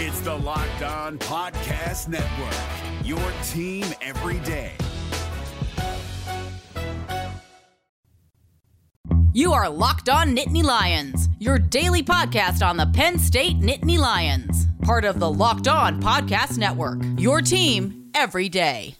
It's the Locked On Podcast Network, your team every day. You are Locked On Nittany Lions, your daily podcast on the Penn State Nittany Lions, part of the Locked On Podcast Network, your team every day.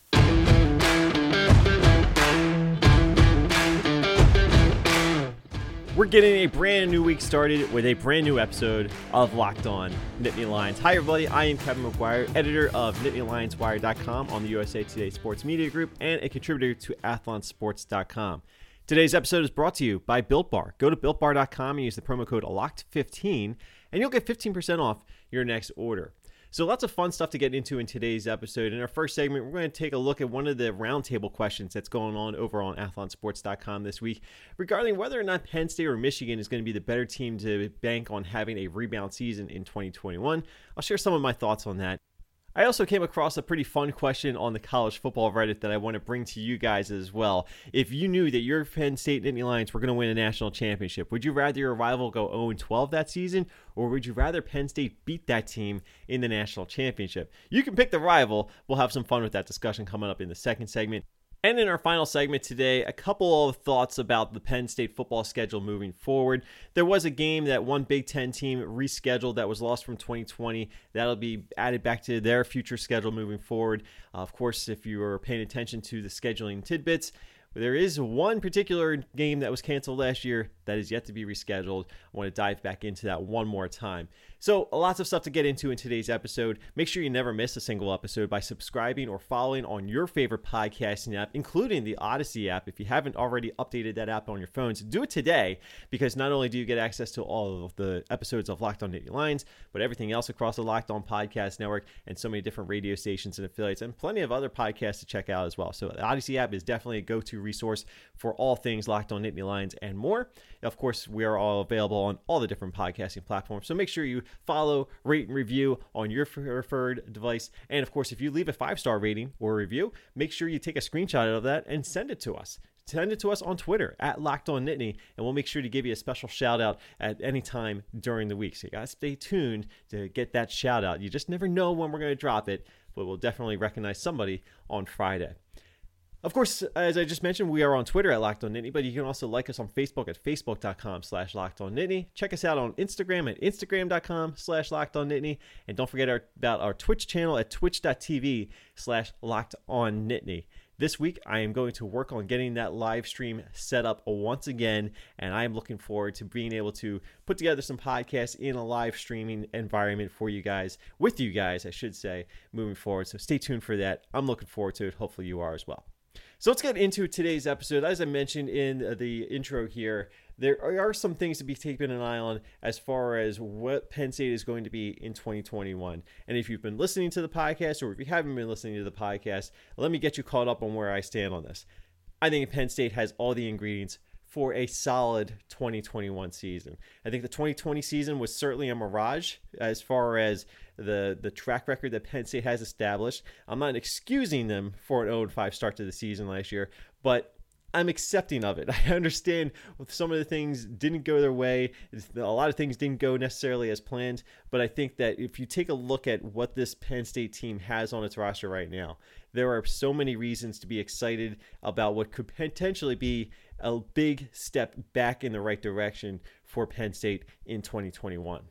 We're getting a brand new week started with a brand new episode of Locked On Nittany Lions. Hi, everybody. I am Kevin McGuire, editor of NittanyLionsWire.com on the USA Today Sports Media Group and a contributor to AthlonSports.com. Today's episode is brought to you by Built Bar. Go to BuiltBar.com and use the promo code LOCKED15 and you'll get 15% off your next order. So, lots of fun stuff to get into in today's episode. In our first segment, we're going to take a look at one of the roundtable questions that's going on over on athlonsports.com this week regarding whether or not Penn State or Michigan is going to be the better team to bank on having a rebound season in 2021. I'll share some of my thoughts on that. I also came across a pretty fun question on the college football Reddit that I want to bring to you guys as well. If you knew that your Penn State Nittany Lions were going to win a national championship, would you rather your rival go 0 12 that season, or would you rather Penn State beat that team in the national championship? You can pick the rival. We'll have some fun with that discussion coming up in the second segment. And in our final segment today, a couple of thoughts about the Penn State football schedule moving forward. There was a game that one Big Ten team rescheduled that was lost from 2020. That'll be added back to their future schedule moving forward. Uh, of course, if you are paying attention to the scheduling tidbits, there is one particular game that was canceled last year that is yet to be rescheduled. I want to dive back into that one more time. So, lots of stuff to get into in today's episode. Make sure you never miss a single episode by subscribing or following on your favorite podcasting app, including the Audacy app. If you haven't already updated that app on your phones, do it today because not only do you get access to all of the episodes of Locked On Nittany Lions, but everything else across the Locked On Podcast Network and so many different radio stations and affiliates and plenty of other podcasts to check out as well. So, the Audacy app is definitely a go to resource for all things Locked On Nittany Lions and more. Of course, we are all available on all the different podcasting platforms. So make sure you follow, rate, and review on your preferred device. And of course, if you leave a five star rating or review, make sure you take a screenshot of that and send it to us send it to us on Twitter at Locked On Nittany, and we'll make sure to give you a special shout out at any time during the week. So you gotta stay tuned to get that shout out. You just never know when we're gonna drop it, but we'll definitely recognize somebody on Friday. Of course, as I just mentioned, we are on Twitter at Locked On Nittany, but you can also like us on Facebook at facebook.com slash Locked On Nittany. Check us out on Instagram at instagram.com slash Locked On Nittany. And don't forget our, about our Twitch channel at twitch.tv slash Locked On Nittany. This week, I am going to work on getting that live stream set up once again, and I am looking forward to being able to put together some podcasts in a live streaming environment for you guys, with you guys, I should say, moving forward. So stay tuned for that. I'm looking forward to it. Hopefully, you are as well. So let's get into today's episode. As I mentioned in the intro here, there are some things to be keeping an eye on as far as what Penn State is going to be in 2021. And if you've been listening to the podcast or if you haven't been listening to the podcast, let me get you caught up on where I stand on this. I think Penn State has all the ingredients for a solid 2021 season. I think the 2020 season was certainly a mirage as far as the the track record that Penn State has established. I'm not excusing them for an 0 5 start to the season last year, but I'm accepting of it. I understand some of the things didn't go their way. A lot of things didn't go necessarily as planned. But I think that if you take a look at what this Penn State team has on its roster right now, there are so many reasons to be excited about what could potentially be a big step back in the right direction for Penn State in 2021.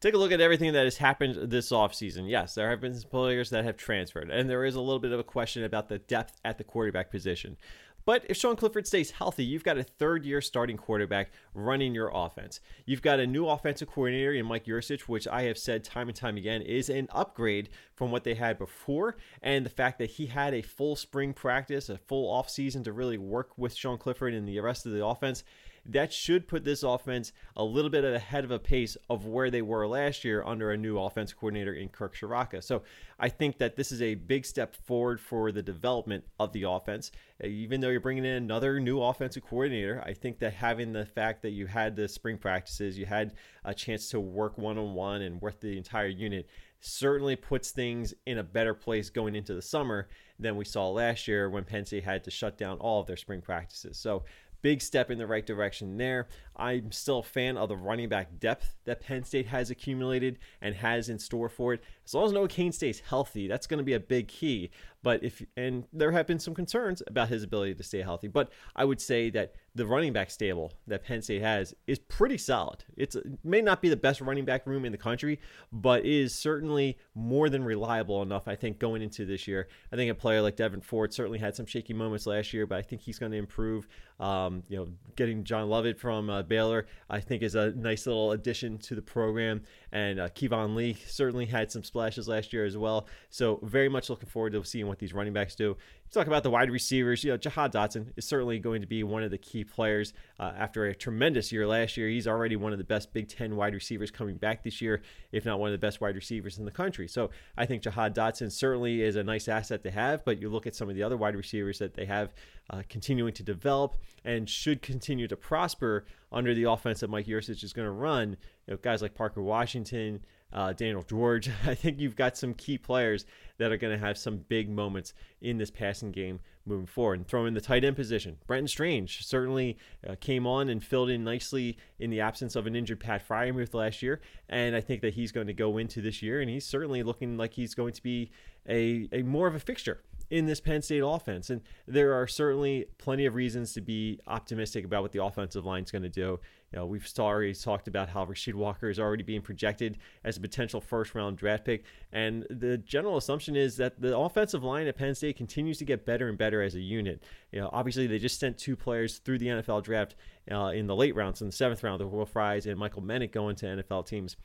Take a look at everything that has happened this offseason. Yes, there have been players that have transferred, and there is a little bit of a question about the depth at the quarterback position. But if Sean Clifford stays healthy, you've got a third year starting quarterback running your offense. You've got a new offensive coordinator in Mike Yurcich, which I have said time and time again is an upgrade from what they had before. And the fact that he had a full spring practice, a full offseason to really work with Sean Clifford and the rest of the offense that should put this offense a little bit ahead of a pace of where they were last year under a new offense coordinator in Kirk Ciarrocca. So I think that this is a big step forward for the development of the offense. Even though you're bringing in another new offensive coordinator, I think that having the fact that you had the spring practices, you had a chance to work one on one and work the entire unit certainly puts things in a better place going into the summer than we saw last year when Penn State had to shut down all of their spring practices. So big step in the right direction there. I'm still a fan of the running back depth that Penn State has accumulated and has in store for it. As long as Noah Cain stays healthy, that's going to be a big key. But if and there have been some concerns about his ability to stay healthy, but I would say that the running back stable that Penn State has is pretty solid. It's, it may not be the best running back room in the country, but is certainly more than reliable enough. I think going into this year, I think a player like Devyn Ford certainly had some shaky moments last year, but I think he's going to improve. Um, you know, getting John Lovett from uh, Baylor, I think, is a nice little addition to the program. And uh, Keyvone Lee certainly had some splashes last year as well. So very much looking forward to seeing what these running backs do. Talk about the wide receivers. You know, Jahan Dotson is certainly going to be one of the key players uh, after a tremendous year last year. He's already one of the best Big Ten wide receivers coming back this year, if not one of the best wide receivers in the country. So I think Jahan Dotson certainly is a nice asset to have. But you look at some of the other wide receivers that they have uh, continuing to develop and should continue to prosper under the offense that Mike Yurcich is going to run. You know, guys like Parker Washington, uh, Daniel George. I think you've got some key players that are going to have some big moments in this passing game moving forward. And throw in the tight end position. Brenton Strange certainly uh, came on and filled in nicely in the absence of an injured Pat Freiermuth last year. And I think that he's going to go into this year, and he's certainly looking like he's going to be a, a more of a fixture in this Penn State offense. And there are certainly plenty of reasons to be optimistic about what the offensive line is going to do. You know, we've already talked about how Rasheed Walker is already being projected as a potential first round draft pick. And the general assumption is that the offensive line at Penn State continues to get better and better as a unit. You know, obviously they just sent two players through the NFL draft uh, in the late rounds, in the seventh round, the Will Fries and Michael Menet going to NFL teams.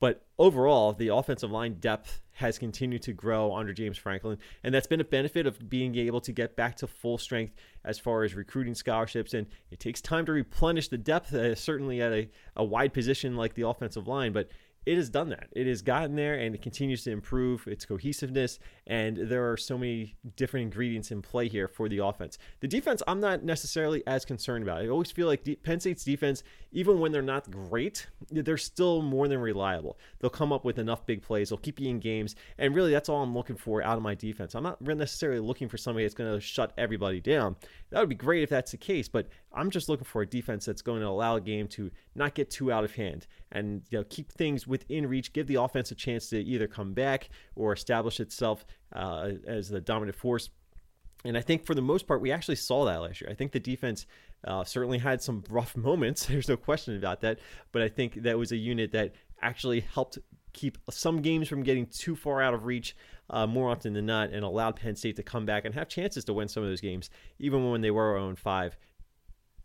But overall, the offensive line depth has continued to grow under James Franklin, and that's been a benefit of being able to get back to full strength as far as recruiting scholarships. And it takes time to replenish the depth, uh, certainly at a, a wide position like the offensive line, but it has done that. It has gotten there and it continues to improve its cohesiveness. And there are so many different ingredients in play here for the offense. The defense, I'm not necessarily as concerned about. I always feel like Penn State's defense, even when they're not great, they're still more than reliable. They'll come up with enough big plays, they'll keep you in games. And really, that's all I'm looking for out of my defense. I'm not necessarily looking for somebody that's going to shut everybody down. That would be great if that's the case, but I'm just looking for a defense that's going to allow a game to not get too out of hand and you know keep things within reach, give the offense a chance to either come back or establish itself uh, as the dominant force. And I think for the most part, we actually saw that last year. I think the defense uh, certainly had some rough moments. There's no question about that. But I think that was a unit that actually helped keep some games from getting too far out of reach uh, more often than not and allowed Penn State to come back and have chances to win some of those games, even when they were 0 5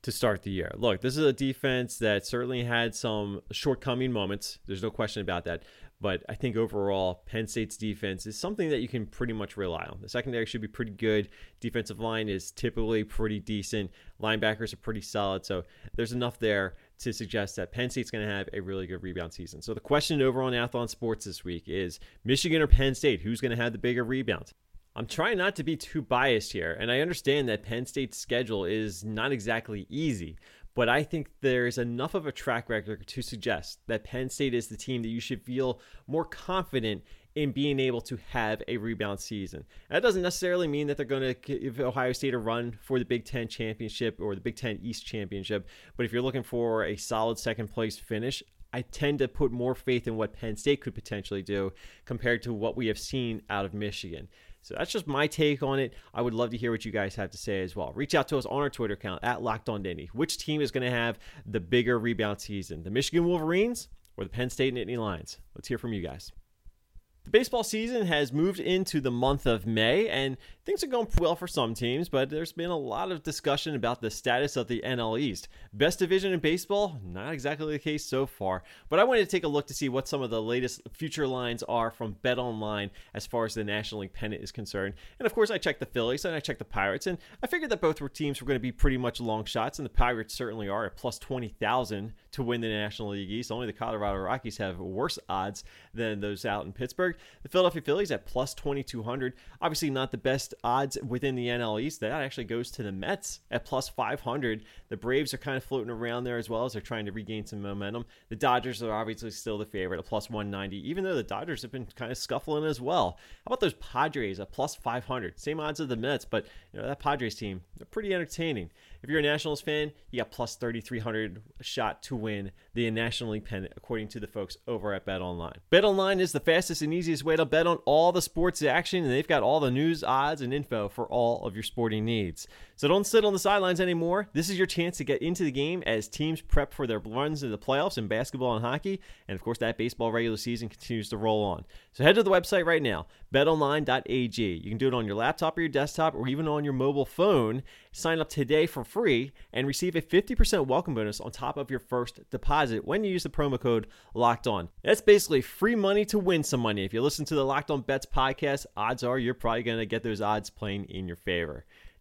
to start the year. Look, this is a defense that certainly had some shortcoming moments. There's no question about that. But I think overall, Penn State's defense is something that you can pretty much rely on. The secondary should be pretty good. Defensive line is typically pretty decent. Linebackers are pretty solid. So there's enough there to suggest that Penn State's going to have a really good rebound season. So the question over on Athlon Sports this week is Michigan or Penn State? Who's going to have the bigger rebounds? I'm trying not to be too biased here, and I understand that Penn State's schedule is not exactly easy, but I think there's enough of a track record to suggest that Penn State is the team that you should feel more confident in being able to have a rebound season. that doesn't necessarily mean that they're going to give Ohio State a run for the Big Ten championship or the Big Ten East championship, but if you're looking for a solid second place finish, I tend to put more faith in what Penn State could potentially do compared to what we have seen out of Michigan. So that's just my take on it. I would love to hear what you guys have to say as well. Reach out to us on our Twitter account at Locked On Nittany. Which team is going to have the bigger rebound season, the Michigan Wolverines or the Penn State Nittany Lions? Let's hear from you guys. The baseball season has moved into the month of May, and things are going well for some teams, but there's been a lot of discussion about the status of the NL East. Best division in baseball? Not exactly the case so far, but I wanted to take a look to see what some of the latest future lines are from Bet Online as far as the National League pennant is concerned. And of course, I checked the Phillies and I checked the Pirates, and I figured that both teams were going to be pretty much long shots, and the Pirates certainly are at plus 20,000 to win the National League East. Only the Colorado Rockies have worse odds than those out in Pittsburgh. The Philadelphia Phillies at plus 2,200. Obviously, not the best odds within the NL East. That actually goes to the Mets at plus 500. The Braves are kind of floating around there as well as they're trying to regain some momentum. The Dodgers are obviously still the favorite at plus 190, even though the Dodgers have been kind of scuffling as well. How about those Padres at plus 500? Same odds as the Mets, but you know that Padres team, they're pretty entertaining. If you're a Nationals fan, you got plus 3,300 shot to win the National League pennant, according to the folks over at Bet Online. Bet Online is the fastest and easiest way to bet on all the sports action, and they've got all the news, odds, and info for all of your sporting needs. So don't sit on the sidelines anymore. This is your chance to get into the game as teams prep for their runs into the playoffs in basketball and hockey, and of course that baseball regular season continues to roll on. So head to the website right now, betonline.ag. You can do it on your laptop or your desktop or even on your mobile phone. Sign up today for free and receive a 50% welcome bonus on top of your first deposit when you use the promo code Locked On. That's basically free money to win some money. If you listen to the Locked On Bets podcast, odds are you're probably going to get those odds playing in your favor.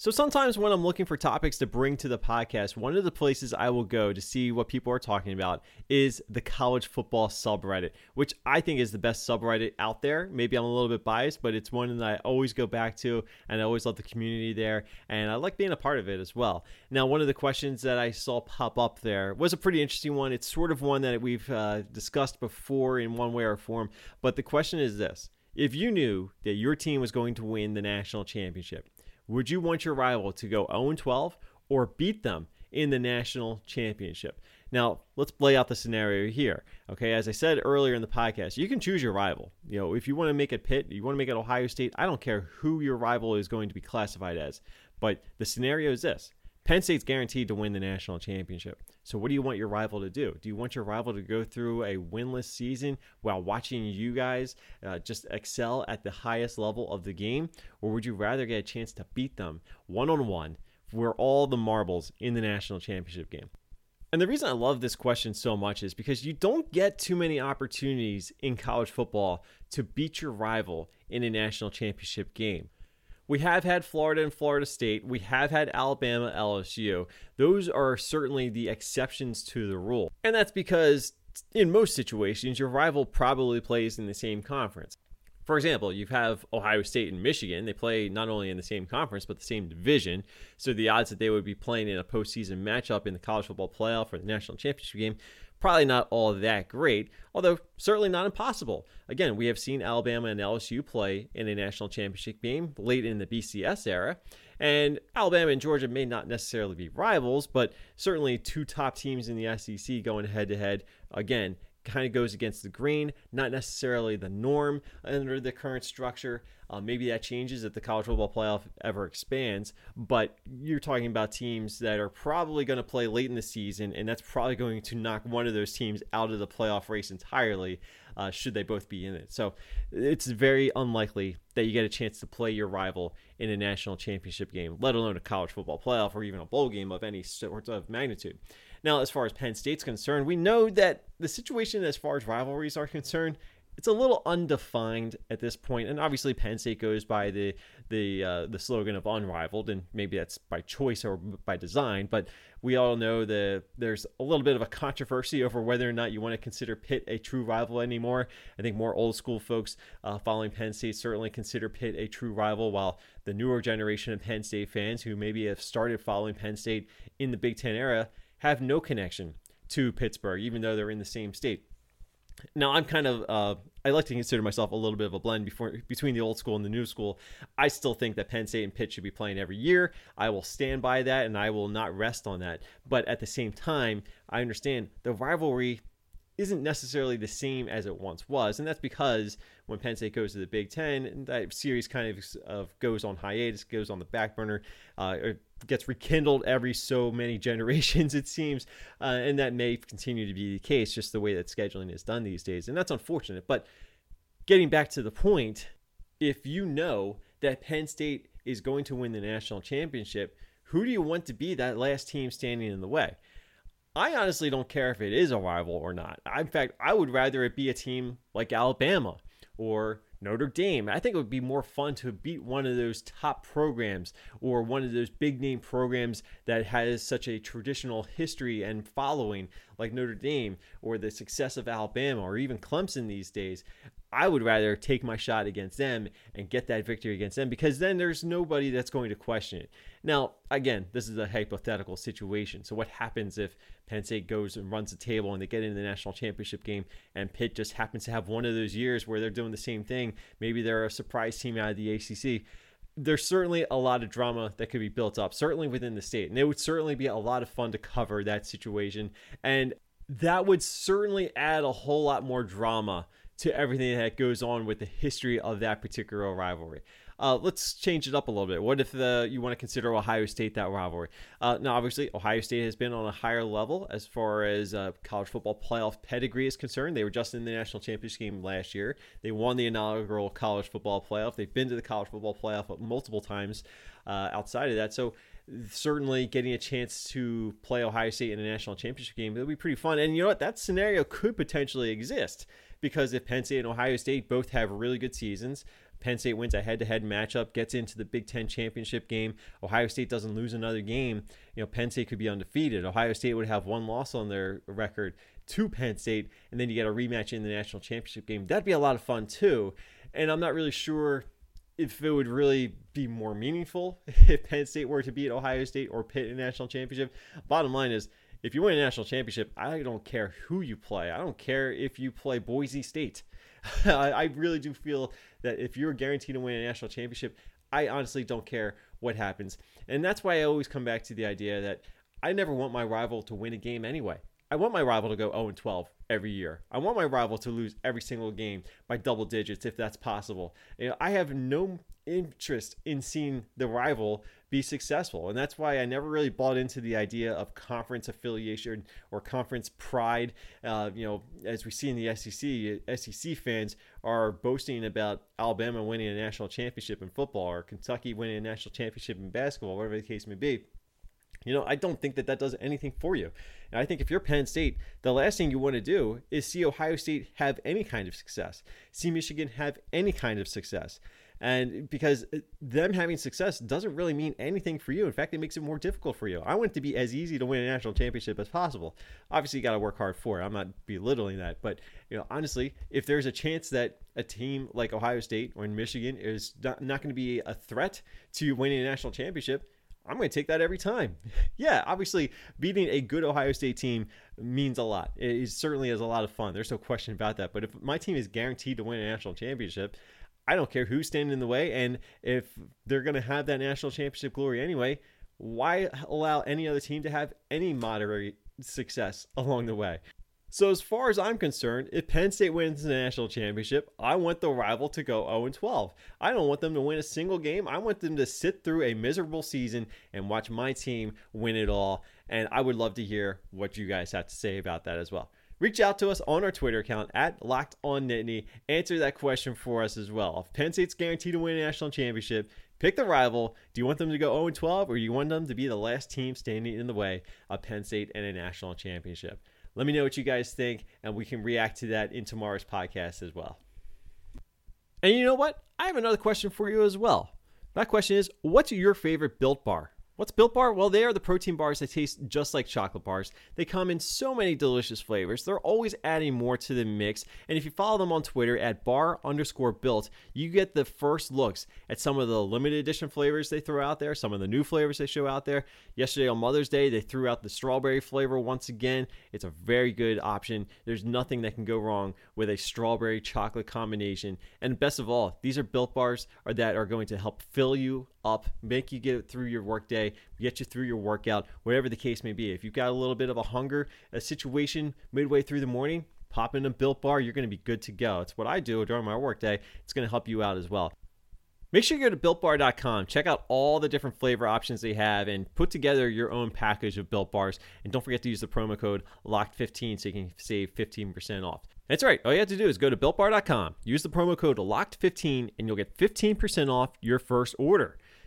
So sometimes when I'm looking for topics to bring to the podcast, one of the places I will go to see what people are talking about is the college football subreddit, which I think is the best subreddit out there. Maybe I'm a little bit biased, but it's one that I always go back to, and I always love the community there, and I like being a part of it as well. Now, one of the questions that I saw pop up there was a pretty interesting one. It's sort of one that we've uh, discussed before in one way or form, but the question is this. If you knew that your team was going to win the national championship, would you want your rival to go 0 12 or beat them in the national championship? Now, let's lay out the scenario here. Okay, as I said earlier in the podcast, you can choose your rival. You know, if you want to make it Pitt, you want to make it Ohio State, I don't care who your rival is going to be classified as. But the scenario is this Penn State's guaranteed to win the national championship. So, what do you want your rival to do? Do you want your rival to go through a winless season while watching you guys uh, just excel at the highest level of the game? Or would you rather get a chance to beat them one on one for all the marbles in the national championship game? And the reason I love this question so much is because you don't get too many opportunities in college football to beat your rival in a national championship game. We have had Florida and Florida State. We have had Alabama, LSU. Those are certainly the exceptions to the rule. And that's because in most situations, your rival probably plays in the same conference. For example, you have Ohio State and Michigan. They play not only in the same conference, but the same division. So the odds that they would be playing in a postseason matchup in the college football playoff or the national championship game probably not all that great, although certainly not impossible. Again, we have seen Alabama and LSU play in a national championship game late in the BCS era, and Alabama and Georgia may not necessarily be rivals, but certainly two top teams in the SEC going head to head. Again, kind of goes against the grain, not necessarily the norm under the current structure. Uh, maybe that changes if the college football playoff ever expands, but you're talking about teams that are probably going to play late in the season, and that's probably going to knock one of those teams out of the playoff race entirely, uh, should they both be in it. So it's very unlikely that you get a chance to play your rival in a national championship game, let alone a college football playoff or even a bowl game of any sort of magnitude. Now, as far as Penn State's concerned, we know that the situation as far as rivalries are concerned, it's a little undefined at this point. and obviously Penn State goes by the the uh, the slogan of unrivaled, and maybe that's by choice or by design. But we all know that there's a little bit of a controversy over whether or not you want to consider Pitt a true rival anymore. I think more old school folks uh, following Penn State certainly consider Pitt a true rival, while the newer generation of Penn State fans who maybe have started following Penn State in the Big Ten era have no connection to Pittsburgh, even though they're in the same state. Now, I'm kind of, uh, I like to consider myself a little bit of a blend before, between the old school and the new school. I still think that Penn State and Pitt should be playing every year. I will stand by that and I will not rest on that. But at the same time, I understand the rivalry isn't necessarily the same as it once was, and that's because when Penn State goes to the Big Ten, that series kind of, of goes on hiatus, goes on the back burner, uh, or gets rekindled every so many generations, it seems, uh, and that may continue to be the case, just the way that scheduling is done these days, and that's unfortunate. But getting back to the point, if you know that Penn State is going to win the national championship, who do you want to be that last team standing in the way? I honestly don't care if it is a rival or not. In fact, I would rather it be a team like Alabama or Notre Dame. I think it would be more fun to beat one of those top programs or one of those big name programs that has such a traditional history and following like Notre Dame or the success of Alabama or even Clemson these days. I would rather take my shot against them and get that victory against them because then there's nobody that's going to question it. Now, again, this is a hypothetical situation. So, what happens if Penn State goes and runs the table and they get into the national championship game and Pitt just happens to have one of those years where they're doing the same thing? Maybe they're a surprise team out of the ACC. There's certainly a lot of drama that could be built up, certainly within the state. And it would certainly be a lot of fun to cover that situation. And that would certainly add a whole lot more drama to everything that goes on with the history of that particular rivalry. Uh, let's change it up a little bit. What if the, you want to consider Ohio State that rivalry? Uh, now, obviously, Ohio State has been on a higher level as far as uh, college football playoff pedigree is concerned. They were just in the national championship game last year. They won the inaugural college football playoff. They've been to the college football playoff multiple times uh, outside of that. So certainly getting a chance to play Ohio State in a national championship game, it'll be pretty fun. And you know what? That scenario could potentially exist because if Penn State and Ohio State both have really good seasons, Penn State wins a head-to-head matchup, gets into the Big Ten championship game. Ohio State doesn't lose another game. You know, Penn State could be undefeated. Ohio State would have one loss on their record to Penn State, and then you get a rematch in the national championship game. That'd be a lot of fun too. And I'm not really sure if it would really be more meaningful if Penn State were to beat Ohio State or Pitt in the national championship. Bottom line is, if you win a national championship, I don't care who you play. I don't care if you play Boise State. I, really do feel that if you're guaranteed to win a national championship, I honestly don't care what happens. And that's why I always come back to the idea that I never want my rival to win a game anyway. I want my rival to go 0 12 every year. I want my rival to lose every single game by double digits if that's possible. You know, I have no interest in seeing the rival be successful. And that's why I never really bought into the idea of conference affiliation or conference pride. Uh, you know, as we see in the SEC, SEC fans are boasting about Alabama winning a national championship in football or Kentucky winning a national championship in basketball, whatever the case may be. You know, I don't think that that does anything for you. And I think if you're Penn State, the last thing you want to do is see Ohio State have any kind of success, see Michigan have any kind of success. And because uh, them having success doesn't really mean anything for you. In fact, it makes it more difficult for you. I want it to be as easy to win a national championship as possible. Obviously, you got to work hard for it. I'm not belittling that. But, you know, honestly, if there's a chance that a team like Ohio State or in Michigan is not, not going to be a threat to winning a national championship, I'm going to take that every time. yeah, obviously, beating a good Ohio State team means a lot. It certainly is a lot of fun. There's no question about that. But if my team is guaranteed to win a national championship, I don't care who's standing in the way. And if they're going to have that national championship glory anyway, why allow any other team to have any moderate success along the way? So, as far as I'm concerned, if Penn State wins the national championship, I want the rival to go 0 12. I don't want them to win a single game. I want them to sit through a miserable season and watch my team win it all. And I would love to hear what you guys have to say about that as well reach out to us on our Twitter account at Locked On Nittany. Answer that question for us as well. If Penn State's guaranteed to win a national championship, pick the rival. Do you want them to go 0 12 or do you want them to be the last team standing in the way of Penn State and a national championship? Let me know what you guys think, and we can react to that in tomorrow's podcast as well. And you know what? I have another question for you as well. That question is What's your favorite built bar? What's Built Bar? Well, they are the protein bars that taste just like chocolate bars. They come in so many delicious flavors. They're always adding more to the mix. And if you follow them on Twitter at bar underscore built, you get the first looks at some of the limited edition flavors they throw out there, some of the new flavors they show out there. Yesterday on Mother's Day, they threw out the strawberry flavor once again. It's a very good option. There's nothing that can go wrong with a strawberry chocolate combination. And best of all, these are built bars that are going to help fill you up, make you get through your workday, get you through your workout, whatever the case may be. If you've got a little bit of a hunger, a situation midway through the morning, pop in a built bar, you're going to be good to go. It's what I do during my workday. It's going to help you out as well. Make sure you go to builtbar.com, check out all the different flavor options they have, and put together your own package of built bars. And don't forget to use the promo code LOCKED15 so you can save 15% off. That's right. All you have to do is go to builtbar.com, use the promo code LOCKED15, and you'll get 15% off your first order.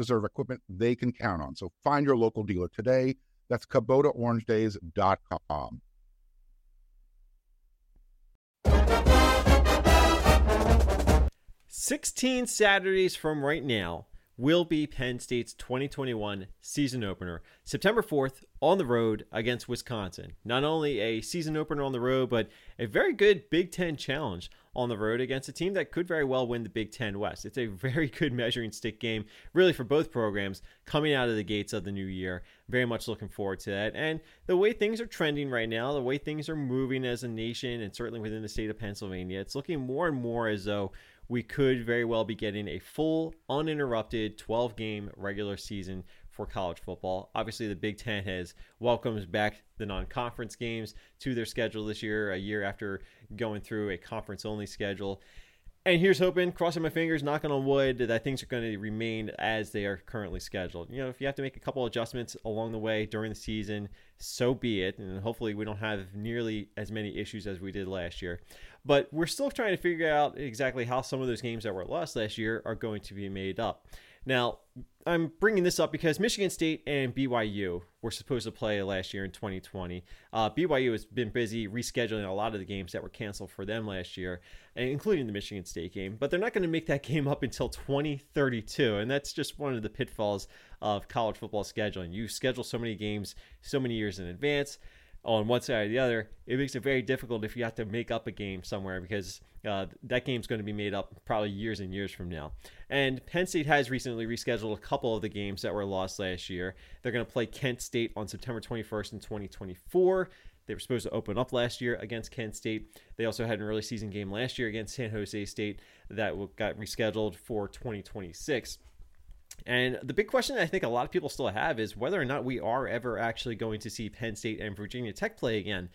deserve equipment they can count on. So find your local dealer today. That's KubotaOrangeDays.com. 16 Saturdays from right now will be Penn State's 2021 season opener, September 4th on the road against Wisconsin. Not only a season opener on the road, but a very good Big Ten challenge on the road against a team that could very well win the Big Ten West. It's a very good measuring stick game, really, for both programs coming out of the gates of the new year. Very much looking forward to that. And the way things are trending right now, the way things are moving as a nation, and certainly within the state of Pennsylvania, it's looking more and more as though we could very well be getting a full, uninterrupted 12 game regular season for college football. Obviously, the Big Ten has welcomes back the non conference games to their schedule this year, a year after going through a conference only schedule. And here's hoping, crossing my fingers, knocking on wood, that things are going to remain as they are currently scheduled. You know, if you have to make a couple adjustments along the way during the season, so be it. And hopefully, we don't have nearly as many issues as we did last year. But we're still trying to figure out exactly how some of those games that were lost last year are going to be made up. Now, I'm bringing this up because Michigan State and BYU were supposed to play last year in 2020. Uh, BYU has been busy rescheduling a lot of the games that were canceled for them last year, including the Michigan State game. But they're not going to make that game up until 2032, and that's just one of the pitfalls of college football scheduling. You schedule so many games so many years in advance on one side or the other, it makes it very difficult if you have to make up a game somewhere because uh, that game's going to be made up probably years and years from now. And Penn State has recently rescheduled a couple of the games that were lost last year. They're going to play Kent State on September 21st in 2024. They were supposed to open up last year against Kent State. They also had an early season game last year against San Jose State that got rescheduled for 2026. And the big question I think a lot of people still have is whether or not we are ever actually going to see Penn State and Virginia Tech play again.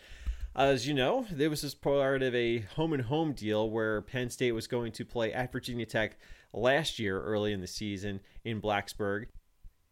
As you know, there was this part of a home and home deal where Penn State was going to play at Virginia Tech last year, early in the season in Blacksburg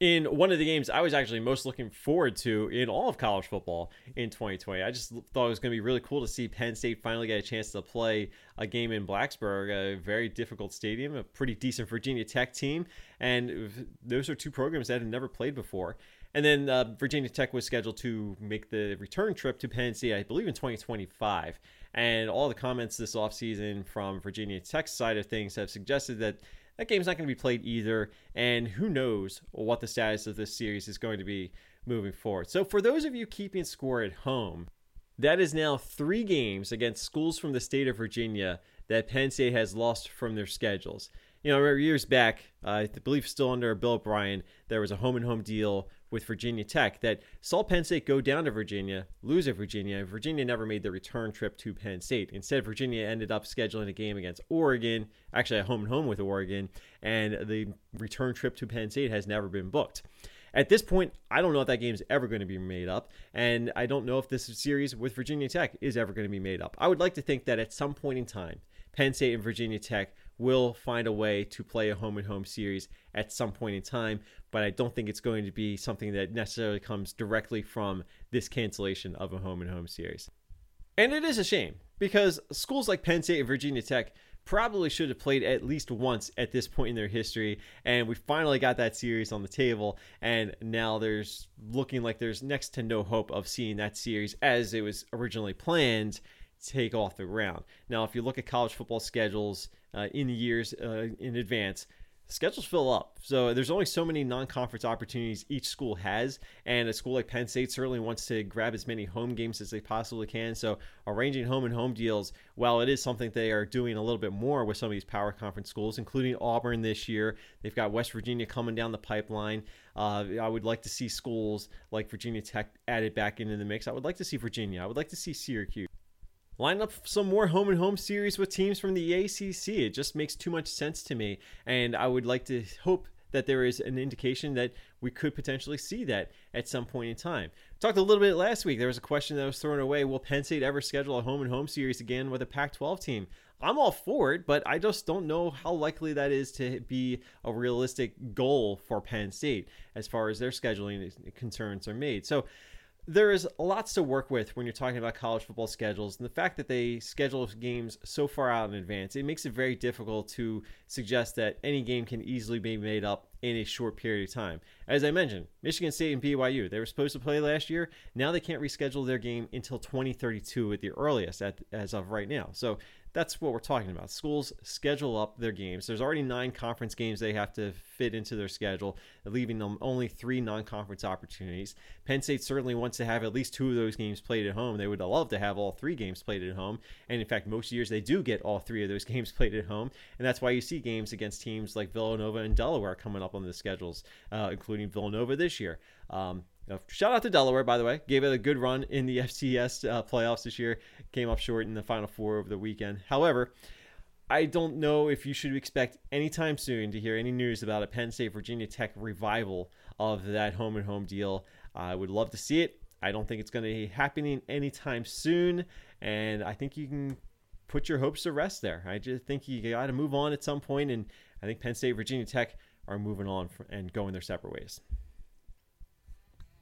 in one of the games I was actually most looking forward to in all of college football in 2020. I just thought it was going to be really cool to see Penn State finally get a chance to play a game in Blacksburg, a very difficult stadium, a pretty decent Virginia Tech team, and those are two programs that had never played before. And then uh, Virginia Tech was scheduled to make the return trip to Penn State, I believe, in 2025. And all the comments this offseason from Virginia Tech's side of things have suggested that that game's not going to be played either. And who knows what the status of this series is going to be moving forward. So, for those of you keeping score at home, that is now three games against schools from the state of Virginia that Penn State has lost from their schedules. You know, years back, uh, I believe still under Bill O'Brien, there was a home and home deal with Virginia Tech that saw Penn State go down to Virginia, lose at Virginia. Virginia never made the return trip to Penn State. Instead, Virginia ended up scheduling a game against Oregon, actually a home and home with Oregon, and the return trip to Penn State has never been booked. At this point, I don't know if that game is ever going to be made up, and I don't know if this series with Virginia Tech is ever going to be made up. I would like to think that at some point in time, Penn State and Virginia Tech will find a way to play a home and home series at some point in time, but I don't think it's going to be something that necessarily comes directly from this cancellation of a home and home series. And it is a shame because schools like Penn State and Virginia Tech probably should have played at least once at this point in their history and we finally got that series on the table and now there's looking like there's next to no hope of seeing that series as it was originally planned take off the ground. Now, if you look at college football schedules uh, in years uh, in advance, schedules fill up. So there's only so many non-conference opportunities each school has, and a school like Penn State certainly wants to grab as many home games as they possibly can. So arranging home and home deals, while it is something they are doing a little bit more with some of these power conference schools, including Auburn this year, they've got West Virginia coming down the pipeline. Uh, I would like to see schools like Virginia Tech added back into the mix. I would like to see Virginia. I would like to see Syracuse line up some more home and home series with teams from the ACC. It just makes too much sense to me, and I would like to hope that there is an indication that we could potentially see that at some point in time. Talked a little bit last week. There was a question that was thrown away: Will Penn State ever schedule a home and home series again with a Pac-12 team? I'm all for it, but I just don't know how likely that is to be a realistic goal for Penn State as far as their scheduling concerns are made. So there is lots to work with when you're talking about college football schedules and the fact that they schedule games so far out in advance it makes it very difficult to suggest that any game can easily be made up in a short period of time. As i mentioned michigan state and byu they were supposed to play last year. Now they can't reschedule their game until 2032 at the earliest at, as of right now. So that's what we're talking about. Schools schedule up their games. There's already nine conference games they have to fit into their schedule, leaving them only three non conference opportunities. Penn State certainly wants to have at least two of those games played at home. They would love to have all three games played at home. And in fact, most years they do get all three of those games played at home. And that's why you see games against teams like Villanova and Delaware coming up on the schedules, uh, including Villanova this year. Um, shout out to Delaware, by the way. Gave it a good run in the FCS uh, playoffs this year. Came up short in the Final Four over the weekend. However, I don't know if you should expect anytime soon to hear any news about a Penn State Virginia Tech revival of that home and home deal. I would love to see it. I don't think it's going to be happening anytime soon, and I think you can put your hopes to rest there. I just think you got to move on at some point, and I think Penn State Virginia Tech are moving on and going their separate ways.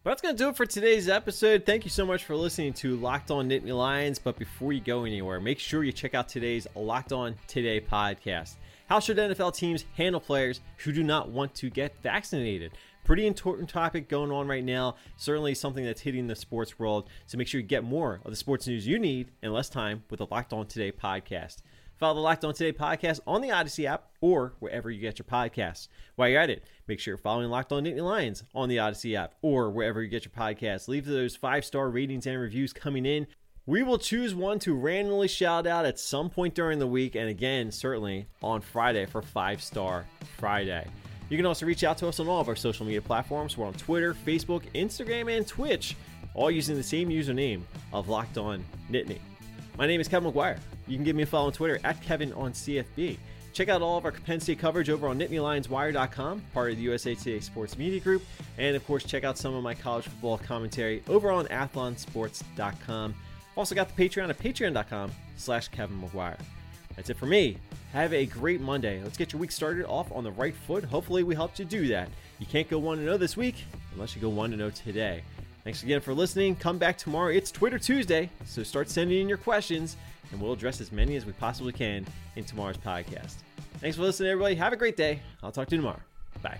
But that's going to do it for today's episode. Thank you so much for listening to Locked On Nittany Lions. But before you go anywhere, make sure you check out today's Locked On Today podcast. How should NFL teams handle players who do not want to get vaccinated? Pretty important topic going on right now. Certainly something that's hitting the sports world. So make sure you get more of the sports news you need in less time with the Locked On Today podcast. Follow the Locked On Today podcast on the Audacy app or wherever you get your podcasts. While you're at it, make sure you're following Locked On Nittany Lions on the Audacy app or wherever you get your podcasts. Leave those five star ratings and reviews coming in. We will choose one to randomly shout out at some point during the week, and again, certainly on Friday for Five Star Friday. You can also reach out to us on all of our social media platforms. We're on Twitter, Facebook, Instagram, and Twitch, all using the same username of Locked On Nittany. My name is Kevin McGuire. You can give me a follow on Twitter at Kevin on CFB. Check out all of our Penn State coverage over on NittanyLionsWire.com, part of the USA Today Sports Media Group. And of course, check out some of my college football commentary over on AthlonSports.com. Also got the Patreon at patreon.com slash Kevin McGuire. That's it for me. Have a great Monday. Let's get your week started off on the right foot. Hopefully, we helped you do that. You can't go 1 0 this week unless you go 1 0 today. Thanks again for listening. Come back tomorrow. It's Twitter Tuesday, so start sending in your questions and we'll address as many as we possibly can in tomorrow's podcast. Thanks for listening, everybody. Have a great day. I'll talk to you tomorrow. Bye.